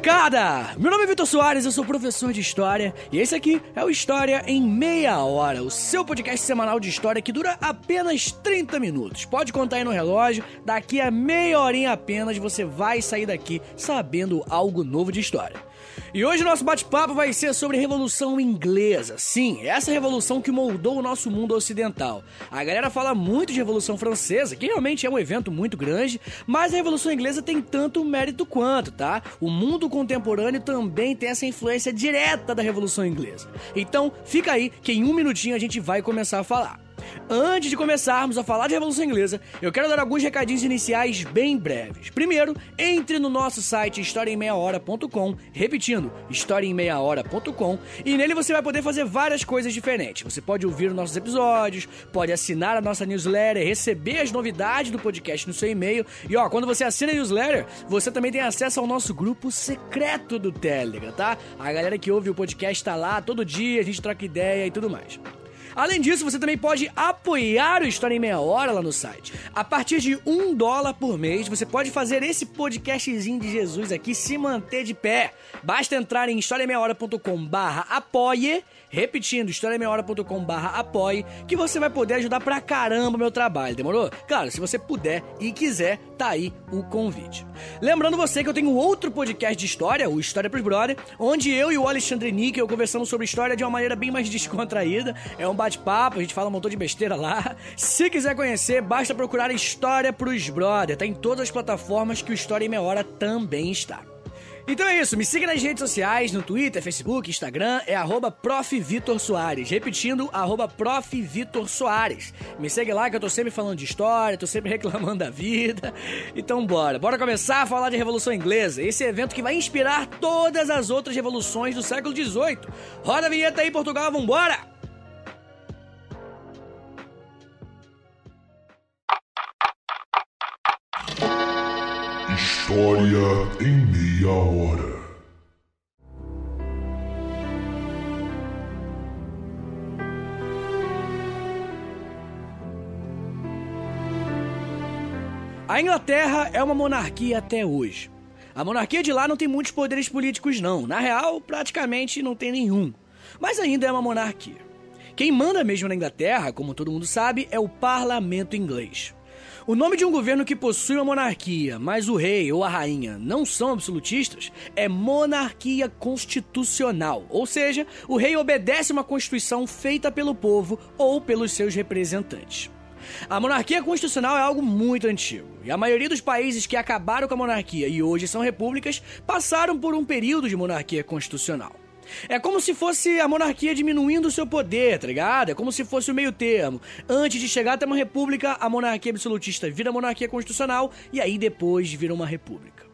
molecada! Meu nome é Vitor Soares, eu sou professor de História e esse aqui é o História em Meia Hora, o seu podcast semanal de história que dura apenas 30 minutos. Pode contar aí no relógio, daqui a meia horinha apenas você vai sair daqui sabendo algo novo de história. E hoje o nosso bate-papo vai ser sobre a Revolução Inglesa. Sim, essa revolução que moldou o nosso mundo ocidental. A galera fala muito de Revolução Francesa, que realmente é um evento muito grande, mas a Revolução Inglesa tem tanto mérito quanto, tá? O mundo contemporâneo também tem essa influência direta da Revolução Inglesa. Então, fica aí que em um minutinho a gente vai começar a falar. Antes de começarmos a falar de Revolução Inglesa, eu quero dar alguns recadinhos iniciais bem breves. Primeiro, entre no nosso site historiaemmeiahora.com, repetindo, historiaemmeiahora.com, e nele você vai poder fazer várias coisas diferentes. Você pode ouvir os nossos episódios, pode assinar a nossa newsletter, receber as novidades do podcast no seu e-mail. E ó, quando você assina a newsletter, você também tem acesso ao nosso grupo secreto do Telegram, tá? A galera que ouve o podcast tá lá todo dia, a gente troca ideia e tudo mais. Além disso, você também pode apoiar o História em Meia Hora lá no site. A partir de um dólar por mês, você pode fazer esse podcastzinho de Jesus aqui se manter de pé. Basta entrar em historiameiahora.com barra apoie, repetindo, historiameiahora.com barra apoie, que você vai poder ajudar pra caramba o meu trabalho, demorou? Claro, se você puder e quiser, tá aí o convite. Lembrando você que eu tenho outro podcast de história, o História pros Brother, onde eu e o Alexandre Níquel conversamos sobre história de uma maneira bem mais descontraída. É um bate-papo, a gente fala um montão de besteira lá. Se quiser conhecer, basta procurar História pros Brother. Tá em todas as plataformas que o História em Meia Hora também está. Então é isso, me siga nas redes sociais, no Twitter, Facebook, Instagram, é arroba. Repetindo, arroba. Me segue lá que eu tô sempre falando de história, tô sempre reclamando da vida. Então bora, bora começar a falar de Revolução Inglesa, esse evento que vai inspirar todas as outras revoluções do século XVIII. Roda a vinheta aí, Portugal, vambora! História em meia hora. A Inglaterra é uma monarquia até hoje. A monarquia de lá não tem muitos poderes políticos, não. Na real, praticamente não tem nenhum. Mas ainda é uma monarquia. Quem manda mesmo na Inglaterra, como todo mundo sabe, é o parlamento inglês. O nome de um governo que possui uma monarquia, mas o rei ou a rainha não são absolutistas, é monarquia constitucional. Ou seja, o rei obedece uma constituição feita pelo povo ou pelos seus representantes. A monarquia constitucional é algo muito antigo, e a maioria dos países que acabaram com a monarquia e hoje são repúblicas passaram por um período de monarquia constitucional. É como se fosse a monarquia diminuindo o seu poder, tá ligado? É como se fosse o meio termo. Antes de chegar até uma república, a monarquia absolutista vira monarquia constitucional e aí depois vira uma república.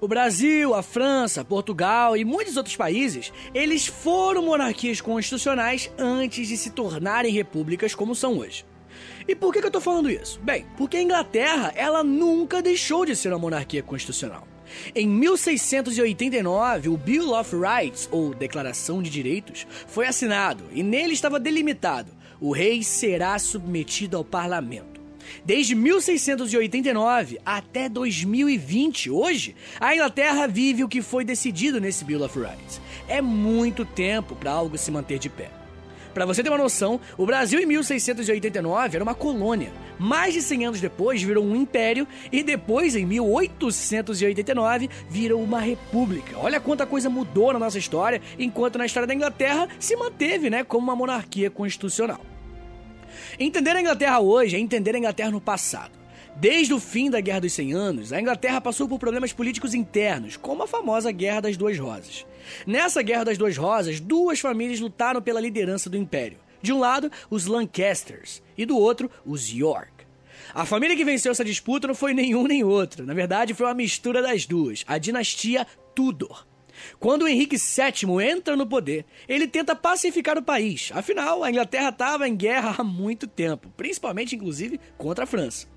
O Brasil, a França, Portugal e muitos outros países, eles foram monarquias constitucionais antes de se tornarem repúblicas como são hoje. E por que, que eu tô falando isso? Bem, porque a Inglaterra, ela nunca deixou de ser uma monarquia constitucional. Em 1689, o Bill of Rights, ou Declaração de Direitos, foi assinado e nele estava delimitado: o rei será submetido ao parlamento. Desde 1689 até 2020, hoje, a Inglaterra vive o que foi decidido nesse Bill of Rights. É muito tempo para algo se manter de pé. Para você ter uma noção, o Brasil em 1689 era uma colônia. Mais de 100 anos depois virou um império e depois em 1889 virou uma república. Olha quanta coisa mudou na nossa história, enquanto na história da Inglaterra se manteve, né, como uma monarquia constitucional. Entender a Inglaterra hoje é entender a Inglaterra no passado. Desde o fim da Guerra dos 100 Anos, a Inglaterra passou por problemas políticos internos, como a famosa Guerra das Duas Rosas. Nessa Guerra das Duas Rosas, duas famílias lutaram pela liderança do império. De um lado, os Lancasters, e do outro, os York. A família que venceu essa disputa não foi nenhum nem outro. Na verdade, foi uma mistura das duas, a dinastia Tudor. Quando Henrique VII entra no poder, ele tenta pacificar o país. Afinal, a Inglaterra estava em guerra há muito tempo, principalmente inclusive contra a França.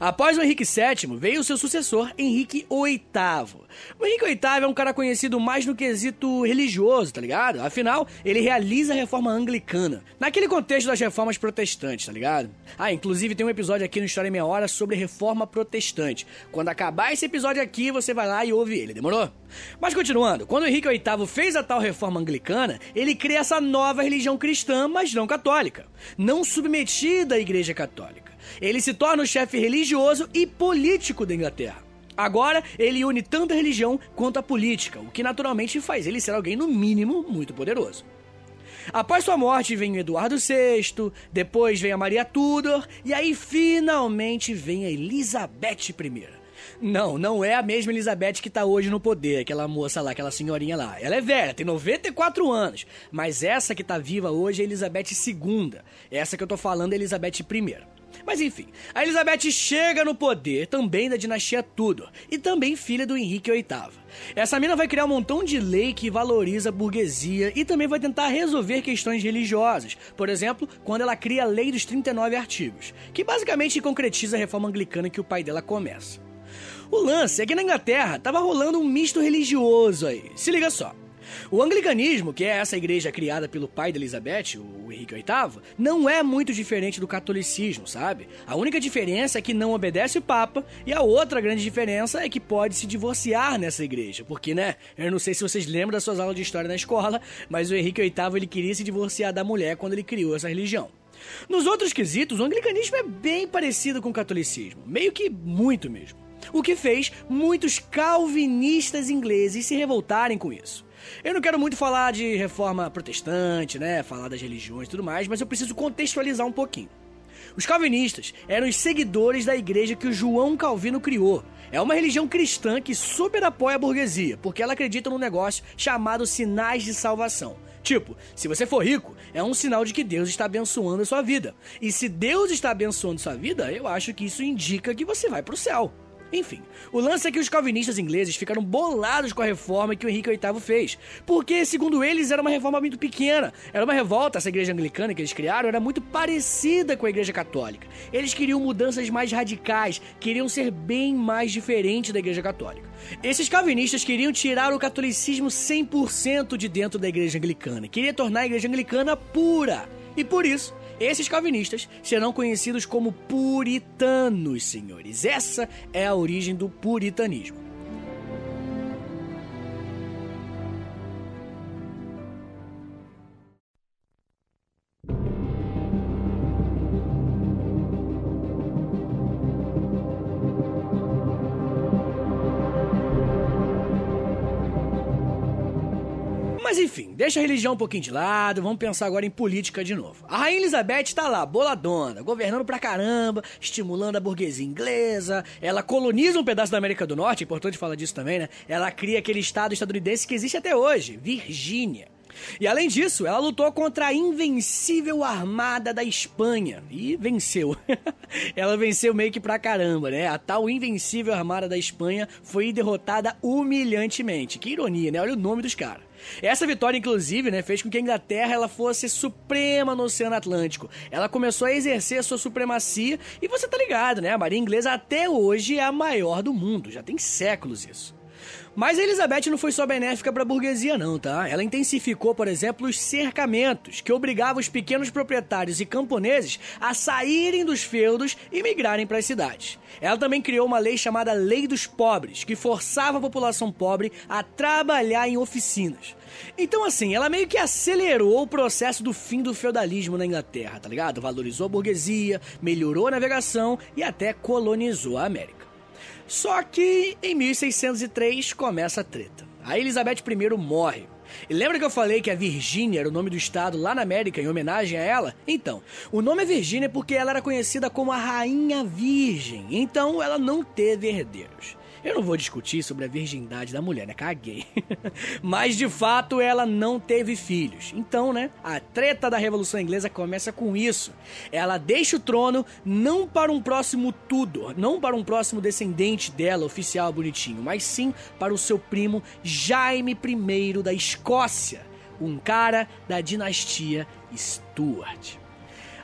Após o Henrique VII, veio o seu sucessor, Henrique VIII. O Henrique VIII é um cara conhecido mais no quesito religioso, tá ligado? Afinal, ele realiza a reforma anglicana, naquele contexto das reformas protestantes, tá ligado? Ah, inclusive tem um episódio aqui no História em Meia Hora sobre reforma protestante. Quando acabar esse episódio aqui, você vai lá e ouve ele, demorou? Mas continuando, quando Henrique VIII fez a tal reforma anglicana, ele cria essa nova religião cristã, mas não católica, não submetida à Igreja Católica. Ele se torna o chefe religioso e político da Inglaterra. Agora, ele une tanto a religião quanto a política, o que naturalmente faz ele ser alguém, no mínimo, muito poderoso. Após sua morte vem o Eduardo VI, depois vem a Maria Tudor e aí finalmente vem a Elizabeth I. Não, não é a mesma Elizabeth que tá hoje no poder, aquela moça lá, aquela senhorinha lá. Ela é velha, tem 94 anos, mas essa que tá viva hoje é Elizabeth II. Essa que eu tô falando é Elizabeth I. Mas enfim, a Elizabeth chega no poder também da dinastia Tudor e também filha do Henrique VIII. Essa mina vai criar um montão de lei que valoriza a burguesia e também vai tentar resolver questões religiosas. Por exemplo, quando ela cria a Lei dos 39 Artigos, que basicamente concretiza a reforma anglicana que o pai dela começa. O lance é que na Inglaterra tava rolando um misto religioso aí. Se liga só. O anglicanismo, que é essa igreja criada pelo pai de Elizabeth, o Henrique VIII, não é muito diferente do catolicismo, sabe? A única diferença é que não obedece o Papa, e a outra grande diferença é que pode se divorciar nessa igreja, porque, né, eu não sei se vocês lembram das suas aulas de história na escola, mas o Henrique VIII ele queria se divorciar da mulher quando ele criou essa religião. Nos outros quesitos, o anglicanismo é bem parecido com o catolicismo, meio que muito mesmo. O que fez muitos calvinistas ingleses se revoltarem com isso. Eu não quero muito falar de reforma protestante, né? Falar das religiões e tudo mais, mas eu preciso contextualizar um pouquinho. Os calvinistas eram os seguidores da igreja que o João Calvino criou. É uma religião cristã que super apoia a burguesia, porque ela acredita num negócio chamado sinais de salvação. Tipo, se você for rico, é um sinal de que Deus está abençoando a sua vida. E se Deus está abençoando sua vida, eu acho que isso indica que você vai para o céu. Enfim, o lance é que os calvinistas ingleses ficaram bolados com a reforma que o Henrique VIII fez, porque, segundo eles, era uma reforma muito pequena. Era uma revolta, essa igreja anglicana que eles criaram era muito parecida com a igreja católica. Eles queriam mudanças mais radicais, queriam ser bem mais diferentes da igreja católica. Esses calvinistas queriam tirar o catolicismo 100% de dentro da igreja anglicana, queriam tornar a igreja anglicana pura. E por isso, esses calvinistas serão conhecidos como puritanos, senhores. Essa é a origem do puritanismo. Mas enfim, deixa a religião um pouquinho de lado, vamos pensar agora em política de novo. A Rainha Elizabeth tá lá, boladona, governando pra caramba, estimulando a burguesia inglesa, ela coloniza um pedaço da América do Norte, é importante falar disso também, né? Ela cria aquele estado estadunidense que existe até hoje, Virgínia. E além disso, ela lutou contra a invencível armada da Espanha e venceu. ela venceu meio que pra caramba, né? A tal invencível armada da Espanha foi derrotada humilhantemente. Que ironia, né? Olha o nome dos caras. Essa vitória, inclusive, né, fez com que a Inglaterra ela fosse suprema no Oceano Atlântico. Ela começou a exercer a sua supremacia e você tá ligado, né? A marinha inglesa até hoje é a maior do mundo. Já tem séculos isso. Mas a Elizabeth não foi só benéfica para a burguesia, não, tá? Ela intensificou, por exemplo, os cercamentos, que obrigavam os pequenos proprietários e camponeses a saírem dos feudos e migrarem para as cidades. Ela também criou uma lei chamada Lei dos Pobres, que forçava a população pobre a trabalhar em oficinas. Então, assim, ela meio que acelerou o processo do fim do feudalismo na Inglaterra, tá ligado? Valorizou a burguesia, melhorou a navegação e até colonizou a América. Só que em 1603 começa a treta. A Elizabeth I morre. E lembra que eu falei que a Virgínia era o nome do estado lá na América em homenagem a ela? Então, o nome é Virgínia porque ela era conhecida como a Rainha Virgem, então ela não teve herdeiros. Eu não vou discutir sobre a virgindade da mulher, né? Caguei. Mas de fato ela não teve filhos. Então, né? A treta da Revolução Inglesa começa com isso. Ela deixa o trono não para um próximo Tudor, não para um próximo descendente dela, oficial bonitinho, mas sim para o seu primo Jaime I da Escócia, um cara da dinastia Stuart.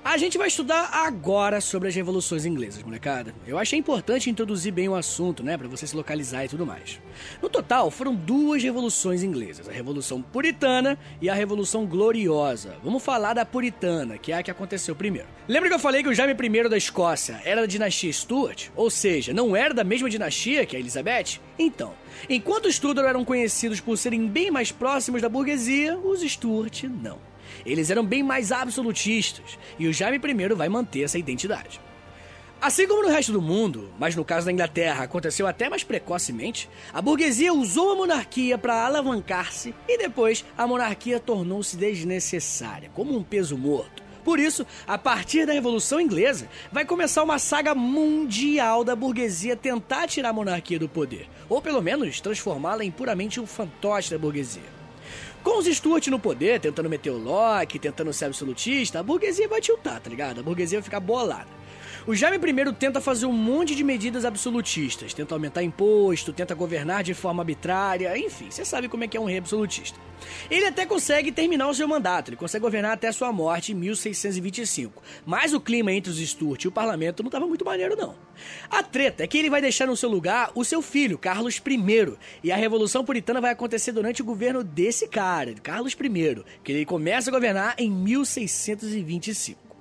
A gente vai estudar agora sobre as revoluções inglesas, molecada. Eu achei importante introduzir bem o assunto, né, para você se localizar e tudo mais. No total, foram duas revoluções inglesas, a Revolução Puritana e a Revolução Gloriosa. Vamos falar da Puritana, que é a que aconteceu primeiro. Lembra que eu falei que o Jaime I da Escócia era da dinastia Stuart? Ou seja, não era da mesma dinastia que a Elizabeth? Então, enquanto os Tudor eram conhecidos por serem bem mais próximos da burguesia, os Stuart não. Eles eram bem mais absolutistas, e o Jaime I vai manter essa identidade. Assim como no resto do mundo, mas no caso da Inglaterra aconteceu até mais precocemente, a burguesia usou a monarquia para alavancar-se e depois a monarquia tornou-se desnecessária, como um peso morto. Por isso, a partir da Revolução Inglesa, vai começar uma saga mundial da burguesia tentar tirar a monarquia do poder, ou pelo menos transformá-la em puramente um fantoche da burguesia. Com os Stuart no poder, tentando meter o Locke, tentando ser absolutista, a burguesia vai tiltar, tá ligado? A burguesia vai ficar bolada. O Jaime I tenta fazer um monte de medidas absolutistas, tenta aumentar imposto, tenta governar de forma arbitrária, enfim, você sabe como é que é um rei absolutista. Ele até consegue terminar o seu mandato, ele consegue governar até sua morte em 1625, mas o clima entre os Stuart e o parlamento não estava muito maneiro não. A treta é que ele vai deixar no seu lugar o seu filho, Carlos I, e a Revolução Puritana vai acontecer durante o governo desse cara, Carlos I, que ele começa a governar em 1625.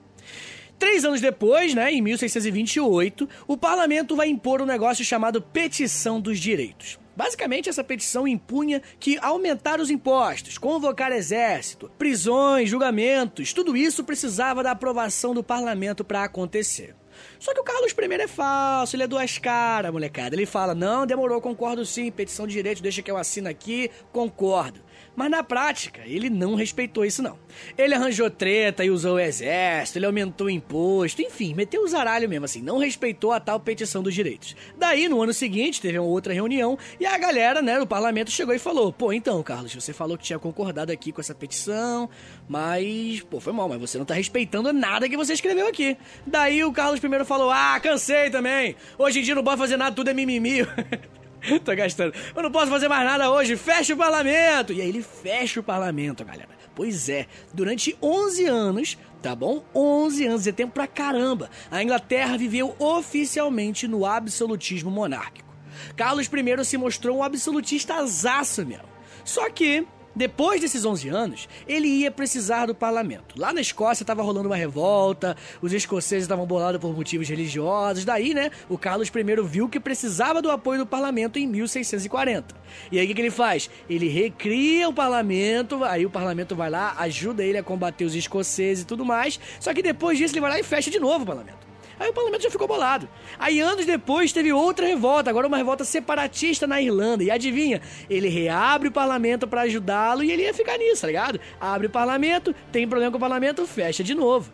Três anos depois, né, em 1628, o parlamento vai impor um negócio chamado Petição dos Direitos. Basicamente, essa petição impunha que aumentar os impostos, convocar exército, prisões, julgamentos, tudo isso precisava da aprovação do parlamento para acontecer. Só que o Carlos I é falso, ele é duas caras, molecada. Ele fala: não, demorou, concordo sim, petição de direitos, deixa que eu assino aqui, concordo. Mas na prática, ele não respeitou isso não. Ele arranjou treta e usou o exército, ele aumentou o imposto, enfim, meteu o zaralho mesmo assim, não respeitou a tal petição dos direitos. Daí, no ano seguinte, teve uma outra reunião e a galera, né, do parlamento chegou e falou: "Pô, então, Carlos, você falou que tinha concordado aqui com essa petição, mas, pô, foi mal, mas você não tá respeitando nada que você escreveu aqui". Daí o Carlos primeiro falou: "Ah, cansei também. Hoje em dia não pode fazer nada, tudo é mimimi". Tô gastando. Eu não posso fazer mais nada hoje, fecha o parlamento! E aí ele fecha o parlamento, galera. Pois é, durante 11 anos, tá bom? 11 anos, é tempo pra caramba. A Inglaterra viveu oficialmente no absolutismo monárquico. Carlos I se mostrou um absolutista azaço mesmo. Só que depois desses 11 anos, ele ia precisar do parlamento. Lá na Escócia estava rolando uma revolta, os escoceses estavam bolados por motivos religiosos. Daí, né, o Carlos I viu que precisava do apoio do parlamento em 1640. E aí o que, que ele faz? Ele recria o parlamento, aí o parlamento vai lá, ajuda ele a combater os escoceses e tudo mais. Só que depois disso ele vai lá e fecha de novo o parlamento. Aí o parlamento já ficou bolado. Aí anos depois teve outra revolta, agora uma revolta separatista na Irlanda. E adivinha? Ele reabre o parlamento para ajudá-lo e ele ia ficar nisso, tá ligado? Abre o parlamento, tem problema com o parlamento, fecha de novo.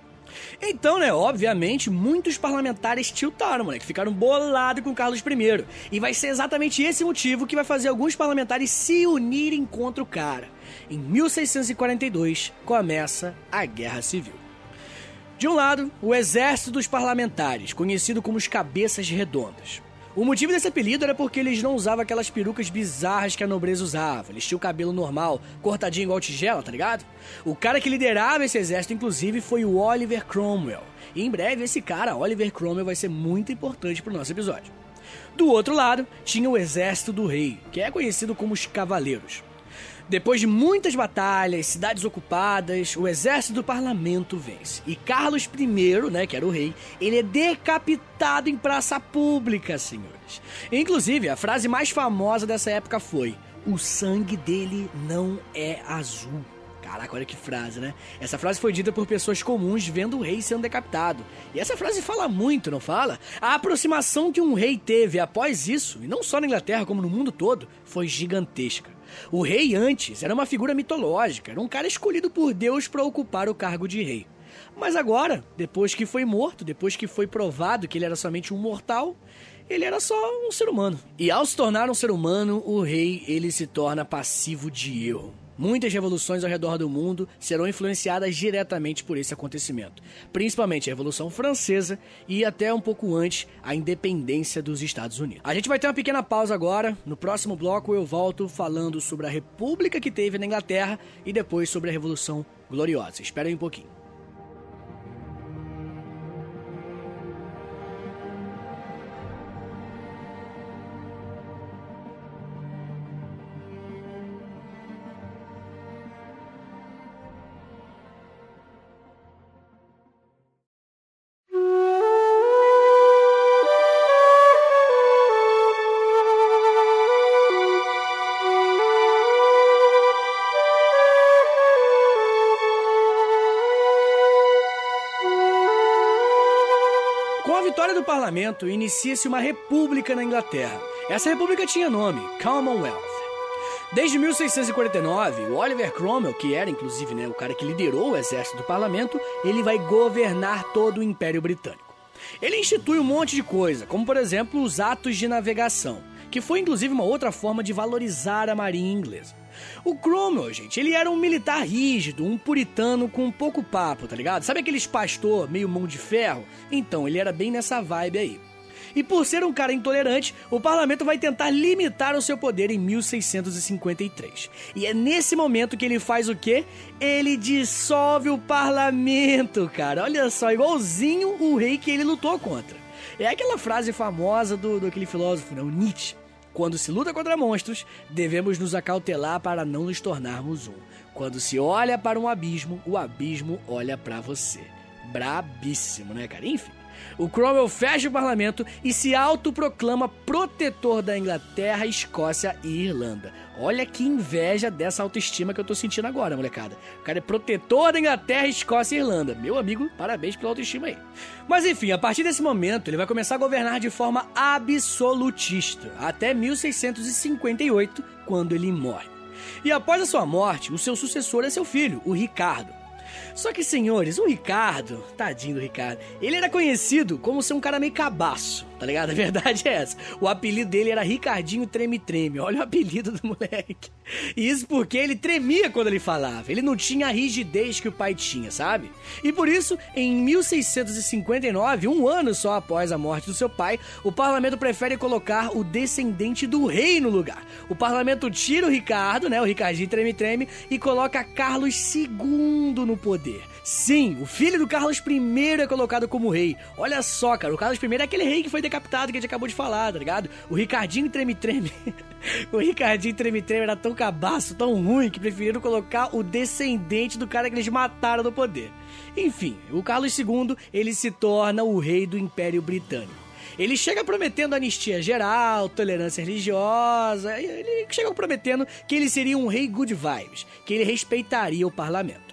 Então, né, obviamente, muitos parlamentares tiltaram, moleque, ficaram bolados com Carlos I. E vai ser exatamente esse motivo que vai fazer alguns parlamentares se unirem contra o cara. Em 1642 começa a Guerra Civil. De um lado, o exército dos parlamentares, conhecido como os cabeças redondas. O motivo desse apelido era porque eles não usavam aquelas perucas bizarras que a nobreza usava. Eles tinham o cabelo normal, cortadinho igual tigela, tá ligado? O cara que liderava esse exército, inclusive, foi o Oliver Cromwell. E em breve, esse cara, Oliver Cromwell, vai ser muito importante pro nosso episódio. Do outro lado, tinha o exército do rei, que é conhecido como os Cavaleiros. Depois de muitas batalhas, cidades ocupadas, o exército do parlamento vence. E Carlos I, né, que era o rei, ele é decapitado em praça pública, senhores. Inclusive, a frase mais famosa dessa época foi: "O sangue dele não é azul". Caraca, olha que frase, né? Essa frase foi dita por pessoas comuns vendo o rei sendo decapitado. E essa frase fala muito, não fala? A aproximação que um rei teve após isso, e não só na Inglaterra como no mundo todo, foi gigantesca. O rei antes era uma figura mitológica, era um cara escolhido por Deus para ocupar o cargo de rei. Mas agora, depois que foi morto, depois que foi provado que ele era somente um mortal, ele era só um ser humano. E ao se tornar um ser humano, o rei ele se torna passivo de erro. Muitas revoluções ao redor do mundo serão influenciadas diretamente por esse acontecimento, principalmente a Revolução Francesa e até um pouco antes a independência dos Estados Unidos. A gente vai ter uma pequena pausa agora. No próximo bloco eu volto falando sobre a república que teve na Inglaterra e depois sobre a Revolução Gloriosa. Espera aí um pouquinho. Parlamento, inicia-se uma república na Inglaterra. Essa república tinha nome, Commonwealth. Desde 1649, o Oliver Cromwell, que era inclusive né, o cara que liderou o exército do parlamento, ele vai governar todo o Império Britânico. Ele institui um monte de coisa, como por exemplo os atos de navegação, que foi inclusive uma outra forma de valorizar a marinha inglesa. O Cromwell, gente, ele era um militar rígido, um puritano com um pouco papo, tá ligado? Sabe aqueles pastor meio mão de ferro? Então, ele era bem nessa vibe aí. E por ser um cara intolerante, o parlamento vai tentar limitar o seu poder em 1653. E é nesse momento que ele faz o quê? Ele dissolve o parlamento, cara. Olha só, igualzinho o rei que ele lutou contra. É aquela frase famosa do, do aquele filósofo, né, o Nietzsche. Quando se luta contra monstros, devemos nos acautelar para não nos tornarmos um. Quando se olha para um abismo, o abismo olha para você. Brabíssimo, né, cara? Enfim. O Cromwell fecha o parlamento e se autoproclama protetor da Inglaterra, Escócia e Irlanda. Olha que inveja dessa autoestima que eu tô sentindo agora, molecada. O cara é protetor da Inglaterra, Escócia e Irlanda. Meu amigo, parabéns pela autoestima aí. Mas enfim, a partir desse momento, ele vai começar a governar de forma absolutista, até 1658, quando ele morre. E após a sua morte, o seu sucessor é seu filho, o Ricardo. Só que, senhores, o Ricardo, tadinho do Ricardo, ele era conhecido como ser um cara meio cabaço, tá ligado? A verdade é essa. O apelido dele era Ricardinho Treme Treme. Olha o apelido do moleque. E isso porque ele tremia quando ele falava. Ele não tinha a rigidez que o pai tinha, sabe? E por isso, em 1659, um ano só após a morte do seu pai, o parlamento prefere colocar o descendente do rei no lugar. O parlamento tira o Ricardo, né, o Ricardinho Treme Treme, e coloca Carlos II no poder. Sim, o filho do Carlos I é colocado como rei. Olha só, cara, o Carlos I é aquele rei que foi decapitado que a gente acabou de falar, tá ligado? O Ricardinho Treme Treme. o Ricardinho Treme Treme era tão cabaço, tão ruim, que preferiram colocar o descendente do cara que eles mataram no poder. Enfim, o Carlos II, ele se torna o rei do Império Britânico. Ele chega prometendo anistia geral, tolerância religiosa, ele chega prometendo que ele seria um rei good vibes, que ele respeitaria o parlamento.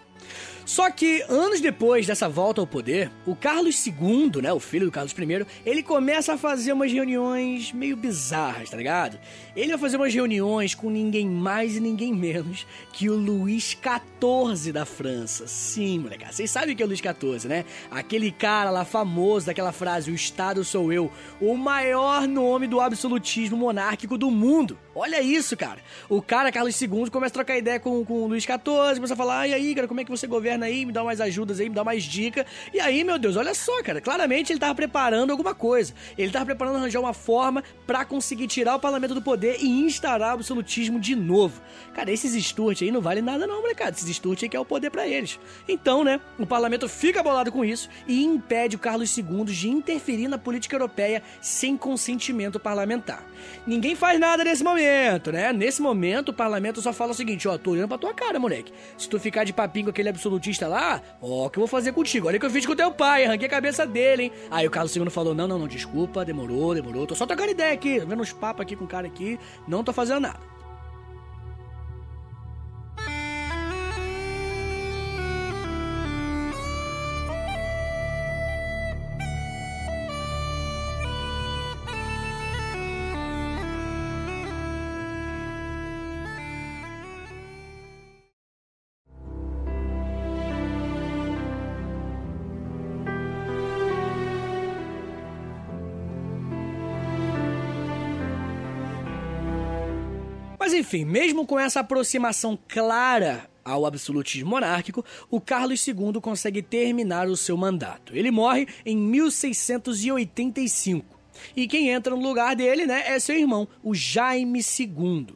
Só que anos depois dessa volta ao poder, o Carlos II, né, o filho do Carlos I, ele começa a fazer umas reuniões meio bizarras, tá ligado? Ele vai fazer umas reuniões com ninguém mais e ninguém menos que o Luís XIV da França. Sim, moleque, vocês sabem que é o Luís XIV, né? Aquele cara lá famoso daquela frase, o Estado sou eu, o maior nome do absolutismo monárquico do mundo. Olha isso, cara. O cara, Carlos II, começa a trocar ideia com, com o Luís XIV, começa a falar, e aí, cara, como é que você governa aí? Me dá mais ajudas aí, me dá mais dica. E aí, meu Deus, olha só, cara, claramente ele tava preparando alguma coisa. Ele tava preparando arranjar uma forma para conseguir tirar o parlamento do poder e instaurar o absolutismo de novo. Cara, esses Sturt aí não valem nada não, molecada. Esses Sturt aí que é o poder para eles. Então, né, o parlamento fica bolado com isso e impede o Carlos II de interferir na política europeia sem consentimento parlamentar. Ninguém faz nada nesse momento, né? Nesse momento, o parlamento só fala o seguinte: ó, tô olhando pra tua cara, moleque. Se tu ficar de papinho com aquele absolutista lá, ó, o que eu vou fazer contigo? Olha o que eu fiz com teu pai, arranquei a cabeça dele, hein? Aí o Carlos II falou: não, não, não, desculpa, demorou, demorou. Tô só trocando ideia aqui, vendo uns papos aqui com o cara aqui, não tô fazendo nada. Enfim, mesmo com essa aproximação clara ao absolutismo monárquico, o Carlos II consegue terminar o seu mandato. Ele morre em 1685. E quem entra no lugar dele, né, é seu irmão, o Jaime II.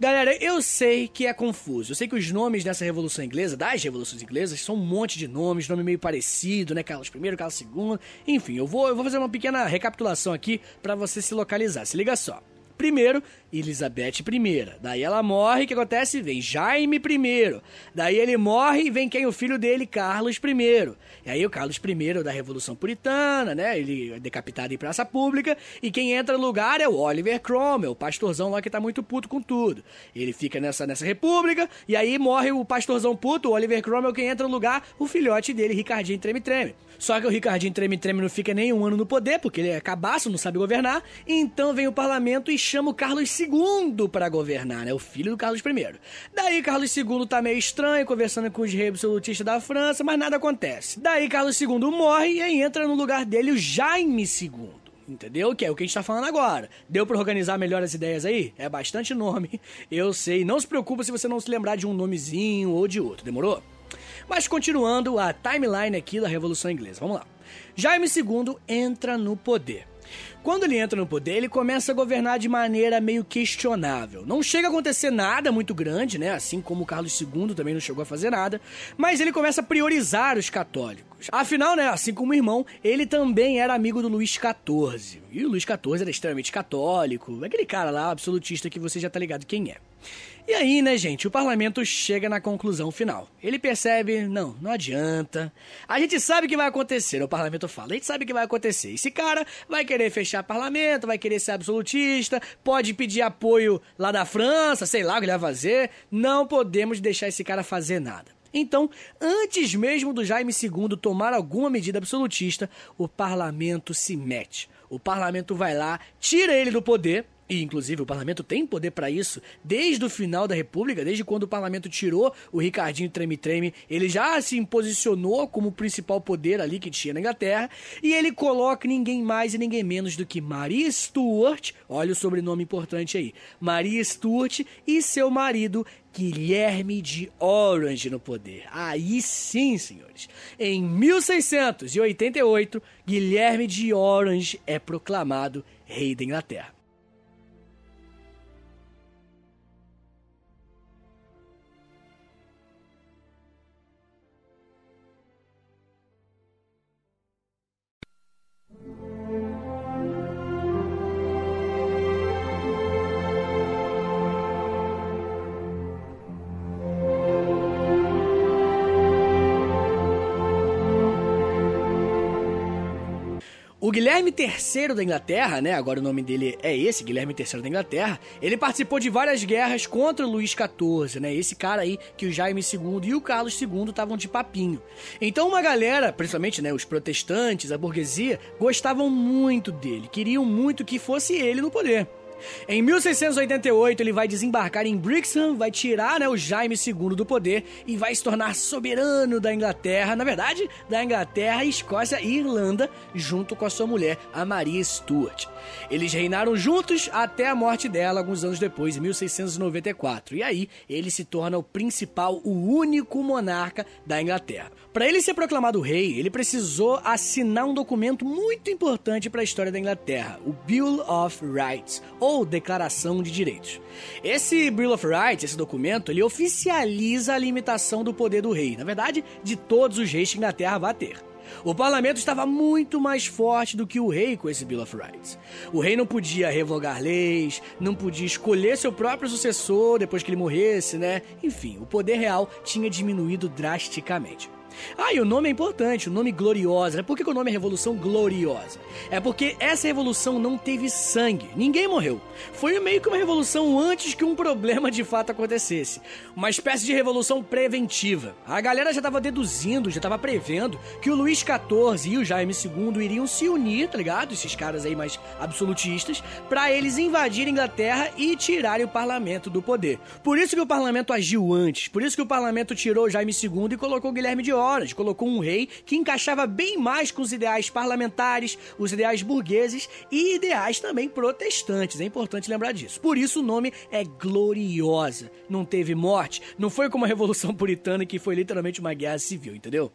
Galera, eu sei que é confuso. Eu sei que os nomes dessa Revolução Inglesa, das Revoluções Inglesas, são um monte de nomes, nome meio parecido, né? Carlos I, Carlos II. Enfim, eu vou, eu vou fazer uma pequena recapitulação aqui para você se localizar. Se liga só. Primeiro, Elizabeth I. Daí ela morre, o que acontece? Vem Jaime I. Daí ele morre e vem quem? O filho dele, Carlos I. E aí o Carlos I da Revolução Puritana, né? Ele é decapitado em praça pública. E quem entra no lugar é o Oliver Cromwell, o pastorzão lá que tá muito puto com tudo. Ele fica nessa, nessa república, e aí morre o pastorzão puto, o Oliver Cromwell, quem entra no lugar, o filhote dele, Ricardinho Treme Treme. Só que o Ricardinho Treme Treme não fica nem um ano no poder, porque ele é cabaço, não sabe governar. Então vem o parlamento e chama o Carlos II para governar, né? O filho do Carlos I. Daí Carlos II tá meio estranho, conversando com os reis absolutistas da França, mas nada acontece. Daí Carlos II morre e aí entra no lugar dele o Jaime II. Entendeu? Que é o que a gente tá falando agora. Deu para organizar melhor as ideias aí? É bastante nome, eu sei. Não se preocupa se você não se lembrar de um nomezinho ou de outro, demorou? Mas continuando a timeline aqui da Revolução Inglesa, vamos lá. Jaime II entra no poder. Quando ele entra no poder, ele começa a governar de maneira meio questionável. Não chega a acontecer nada muito grande, né? Assim como Carlos II também não chegou a fazer nada, mas ele começa a priorizar os católicos. Afinal, né, assim como o irmão, ele também era amigo do Luís XIV. E o Luís XIV era extremamente católico, aquele cara lá absolutista que você já tá ligado quem é. E aí, né, gente, o parlamento chega na conclusão final. Ele percebe, não, não adianta. A gente sabe o que vai acontecer, o parlamento fala, a gente sabe o que vai acontecer. Esse cara vai querer fechar parlamento, vai querer ser absolutista, pode pedir apoio lá da França, sei lá o que ele vai fazer. Não podemos deixar esse cara fazer nada. Então, antes mesmo do Jaime II tomar alguma medida absolutista, o parlamento se mete. O parlamento vai lá, tira ele do poder e, inclusive, o parlamento tem poder para isso desde o final da República, desde quando o parlamento tirou o Ricardinho Treme-Treme, ele já se posicionou como o principal poder ali que tinha na Inglaterra, e ele coloca ninguém mais e ninguém menos do que Maria Stuart, olha o sobrenome importante aí, Maria Stuart e seu marido Guilherme de Orange no poder. Aí sim, senhores. Em 1688, Guilherme de Orange é proclamado rei da Inglaterra. O Guilherme III da Inglaterra, né? Agora o nome dele é esse, Guilherme III da Inglaterra. Ele participou de várias guerras contra Luís XIV, né? Esse cara aí que o Jaime II e o Carlos II estavam de papinho. Então uma galera, principalmente, né, os protestantes, a burguesia, gostavam muito dele, queriam muito que fosse ele no poder. Em 1688, ele vai desembarcar em Brixham, vai tirar né, o Jaime II do poder e vai se tornar soberano da Inglaterra, na verdade, da Inglaterra, Escócia e Irlanda, junto com a sua mulher, a Maria Stuart. Eles reinaram juntos até a morte dela, alguns anos depois, em 1694. E aí, ele se torna o principal, o único monarca da Inglaterra. Para ele ser proclamado rei, ele precisou assinar um documento muito importante para a história da Inglaterra, o Bill of Rights, ou Declaração de Direitos. Esse Bill of Rights, esse documento, ele oficializa a limitação do poder do rei, na verdade, de todos os reis que a Inglaterra vai ter. O parlamento estava muito mais forte do que o rei com esse Bill of Rights. O rei não podia revogar leis, não podia escolher seu próprio sucessor depois que ele morresse, né? Enfim, o poder real tinha diminuído drasticamente. Ah, e o nome é importante, o nome gloriosa. Por que, o nome é Revolução Gloriosa? É porque essa revolução não teve sangue, ninguém morreu. Foi meio que uma revolução antes que um problema de fato acontecesse. Uma espécie de revolução preventiva. A galera já estava deduzindo, já estava prevendo que o Luís XIV e o Jaime II iriam se unir, tá ligado? Esses caras aí mais absolutistas, para eles invadirem a Inglaterra e tirarem o parlamento do poder. Por isso que o parlamento agiu antes, por isso que o parlamento tirou Jaime II e colocou Guilherme de horas, colocou um rei que encaixava bem mais com os ideais parlamentares, os ideais burgueses e ideais também protestantes. É importante lembrar disso. Por isso o nome é Gloriosa. Não teve morte, não foi como a Revolução Puritana que foi literalmente uma guerra civil, entendeu?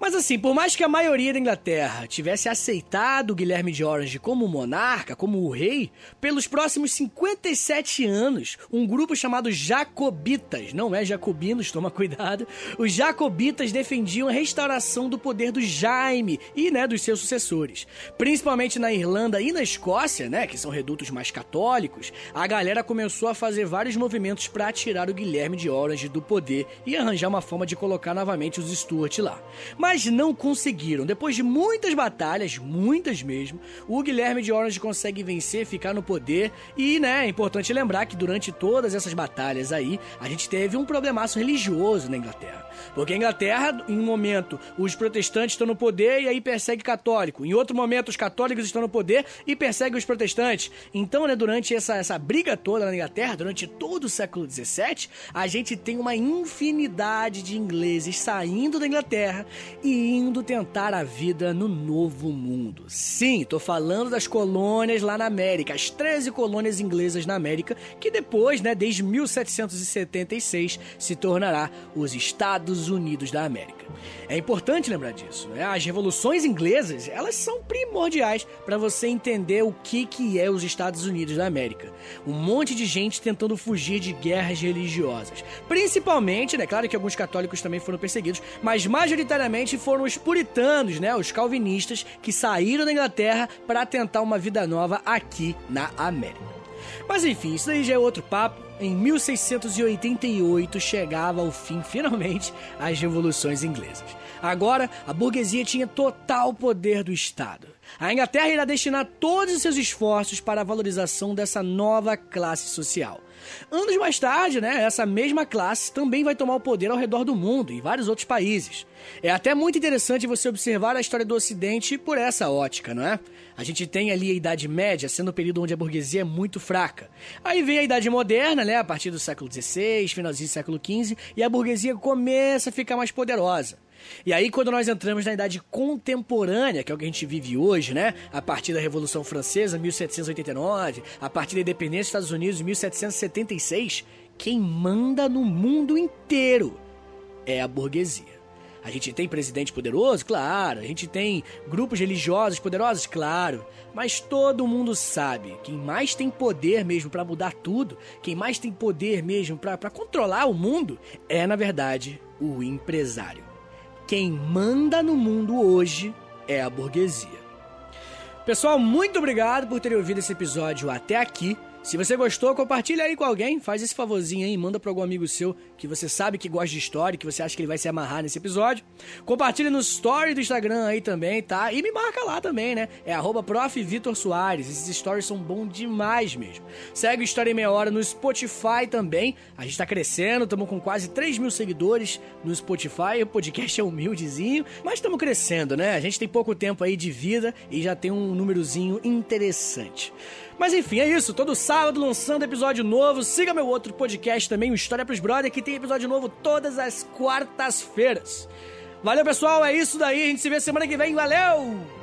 Mas assim, por mais que a maioria da Inglaterra tivesse aceitado Guilherme de Orange como monarca, como o rei, pelos próximos 57 anos, um grupo chamado Jacobitas, não é jacobinos, toma cuidado, os Jacobitas defendiam a restauração do poder do Jaime e, né, dos seus sucessores. Principalmente na Irlanda e na Escócia, né, que são redutos mais católicos, a galera começou a fazer vários movimentos para tirar o Guilherme de Orange do poder e arranjar uma forma de colocar novamente os Stuart lá. Mas mas não conseguiram. Depois de muitas batalhas, muitas mesmo, o Guilherme de Orange consegue vencer, ficar no poder e, né, é importante lembrar que durante todas essas batalhas aí, a gente teve um problemaço religioso na Inglaterra. Porque a Inglaterra, em um momento, os protestantes estão no poder e aí persegue católico. Em outro momento, os católicos estão no poder e perseguem os protestantes. Então, né, durante essa, essa briga toda na Inglaterra, durante todo o século XVII, a gente tem uma infinidade de ingleses saindo da Inglaterra e indo tentar a vida no novo mundo. Sim, tô falando das colônias lá na América, as 13 colônias inglesas na América, que depois, né, desde 1776, se tornará os Estados Unidos da América. É importante lembrar disso, né? As revoluções inglesas, elas são primordiais para você entender o que que é os Estados Unidos da América. Um monte de gente tentando fugir de guerras religiosas. Principalmente, né, claro que alguns católicos também foram perseguidos, mas majoritariamente foram os puritanos, né, os calvinistas, que saíram da Inglaterra para tentar uma vida nova aqui na América. Mas enfim, isso aí já é outro papo. Em 1688 chegava ao fim, finalmente, as revoluções inglesas. Agora, a burguesia tinha total poder do Estado. A Inglaterra irá destinar todos os seus esforços para a valorização dessa nova classe social. Anos mais tarde, né, essa mesma classe também vai tomar o poder ao redor do mundo, em vários outros países. É até muito interessante você observar a história do Ocidente por essa ótica, não é? A gente tem ali a Idade Média, sendo o período onde a burguesia é muito fraca. Aí vem a Idade Moderna, né, a partir do século XVI, finalzinho do século XV, e a burguesia começa a ficar mais poderosa. E aí, quando nós entramos na idade contemporânea, que é o que a gente vive hoje, né? A partir da Revolução Francesa, 1789, a partir da independência dos Estados Unidos, 1776, quem manda no mundo inteiro é a burguesia. A gente tem presidente poderoso? Claro. A gente tem grupos religiosos poderosos? Claro. Mas todo mundo sabe, quem mais tem poder mesmo para mudar tudo, quem mais tem poder mesmo para controlar o mundo, é na verdade o empresário. Quem manda no mundo hoje é a burguesia. Pessoal, muito obrigado por terem ouvido esse episódio até aqui. Se você gostou, compartilha aí com alguém, faz esse favorzinho aí, manda para algum amigo seu que você sabe que gosta de história, que você acha que ele vai se amarrar nesse episódio. Compartilha no story do Instagram aí também, tá? E me marca lá também, né? É arroba Esses stories são bons demais mesmo. Segue o História em Meia Hora no Spotify também. A gente tá crescendo, estamos com quase 3 mil seguidores no Spotify. O podcast é humildezinho, mas estamos crescendo, né? A gente tem pouco tempo aí de vida e já tem um númerozinho interessante. Mas enfim, é isso. Todo sábado lançando episódio novo. Siga meu outro podcast também, o História pros Brother, que tem episódio novo todas as quartas-feiras. Valeu, pessoal. É isso daí. A gente se vê semana que vem. Valeu!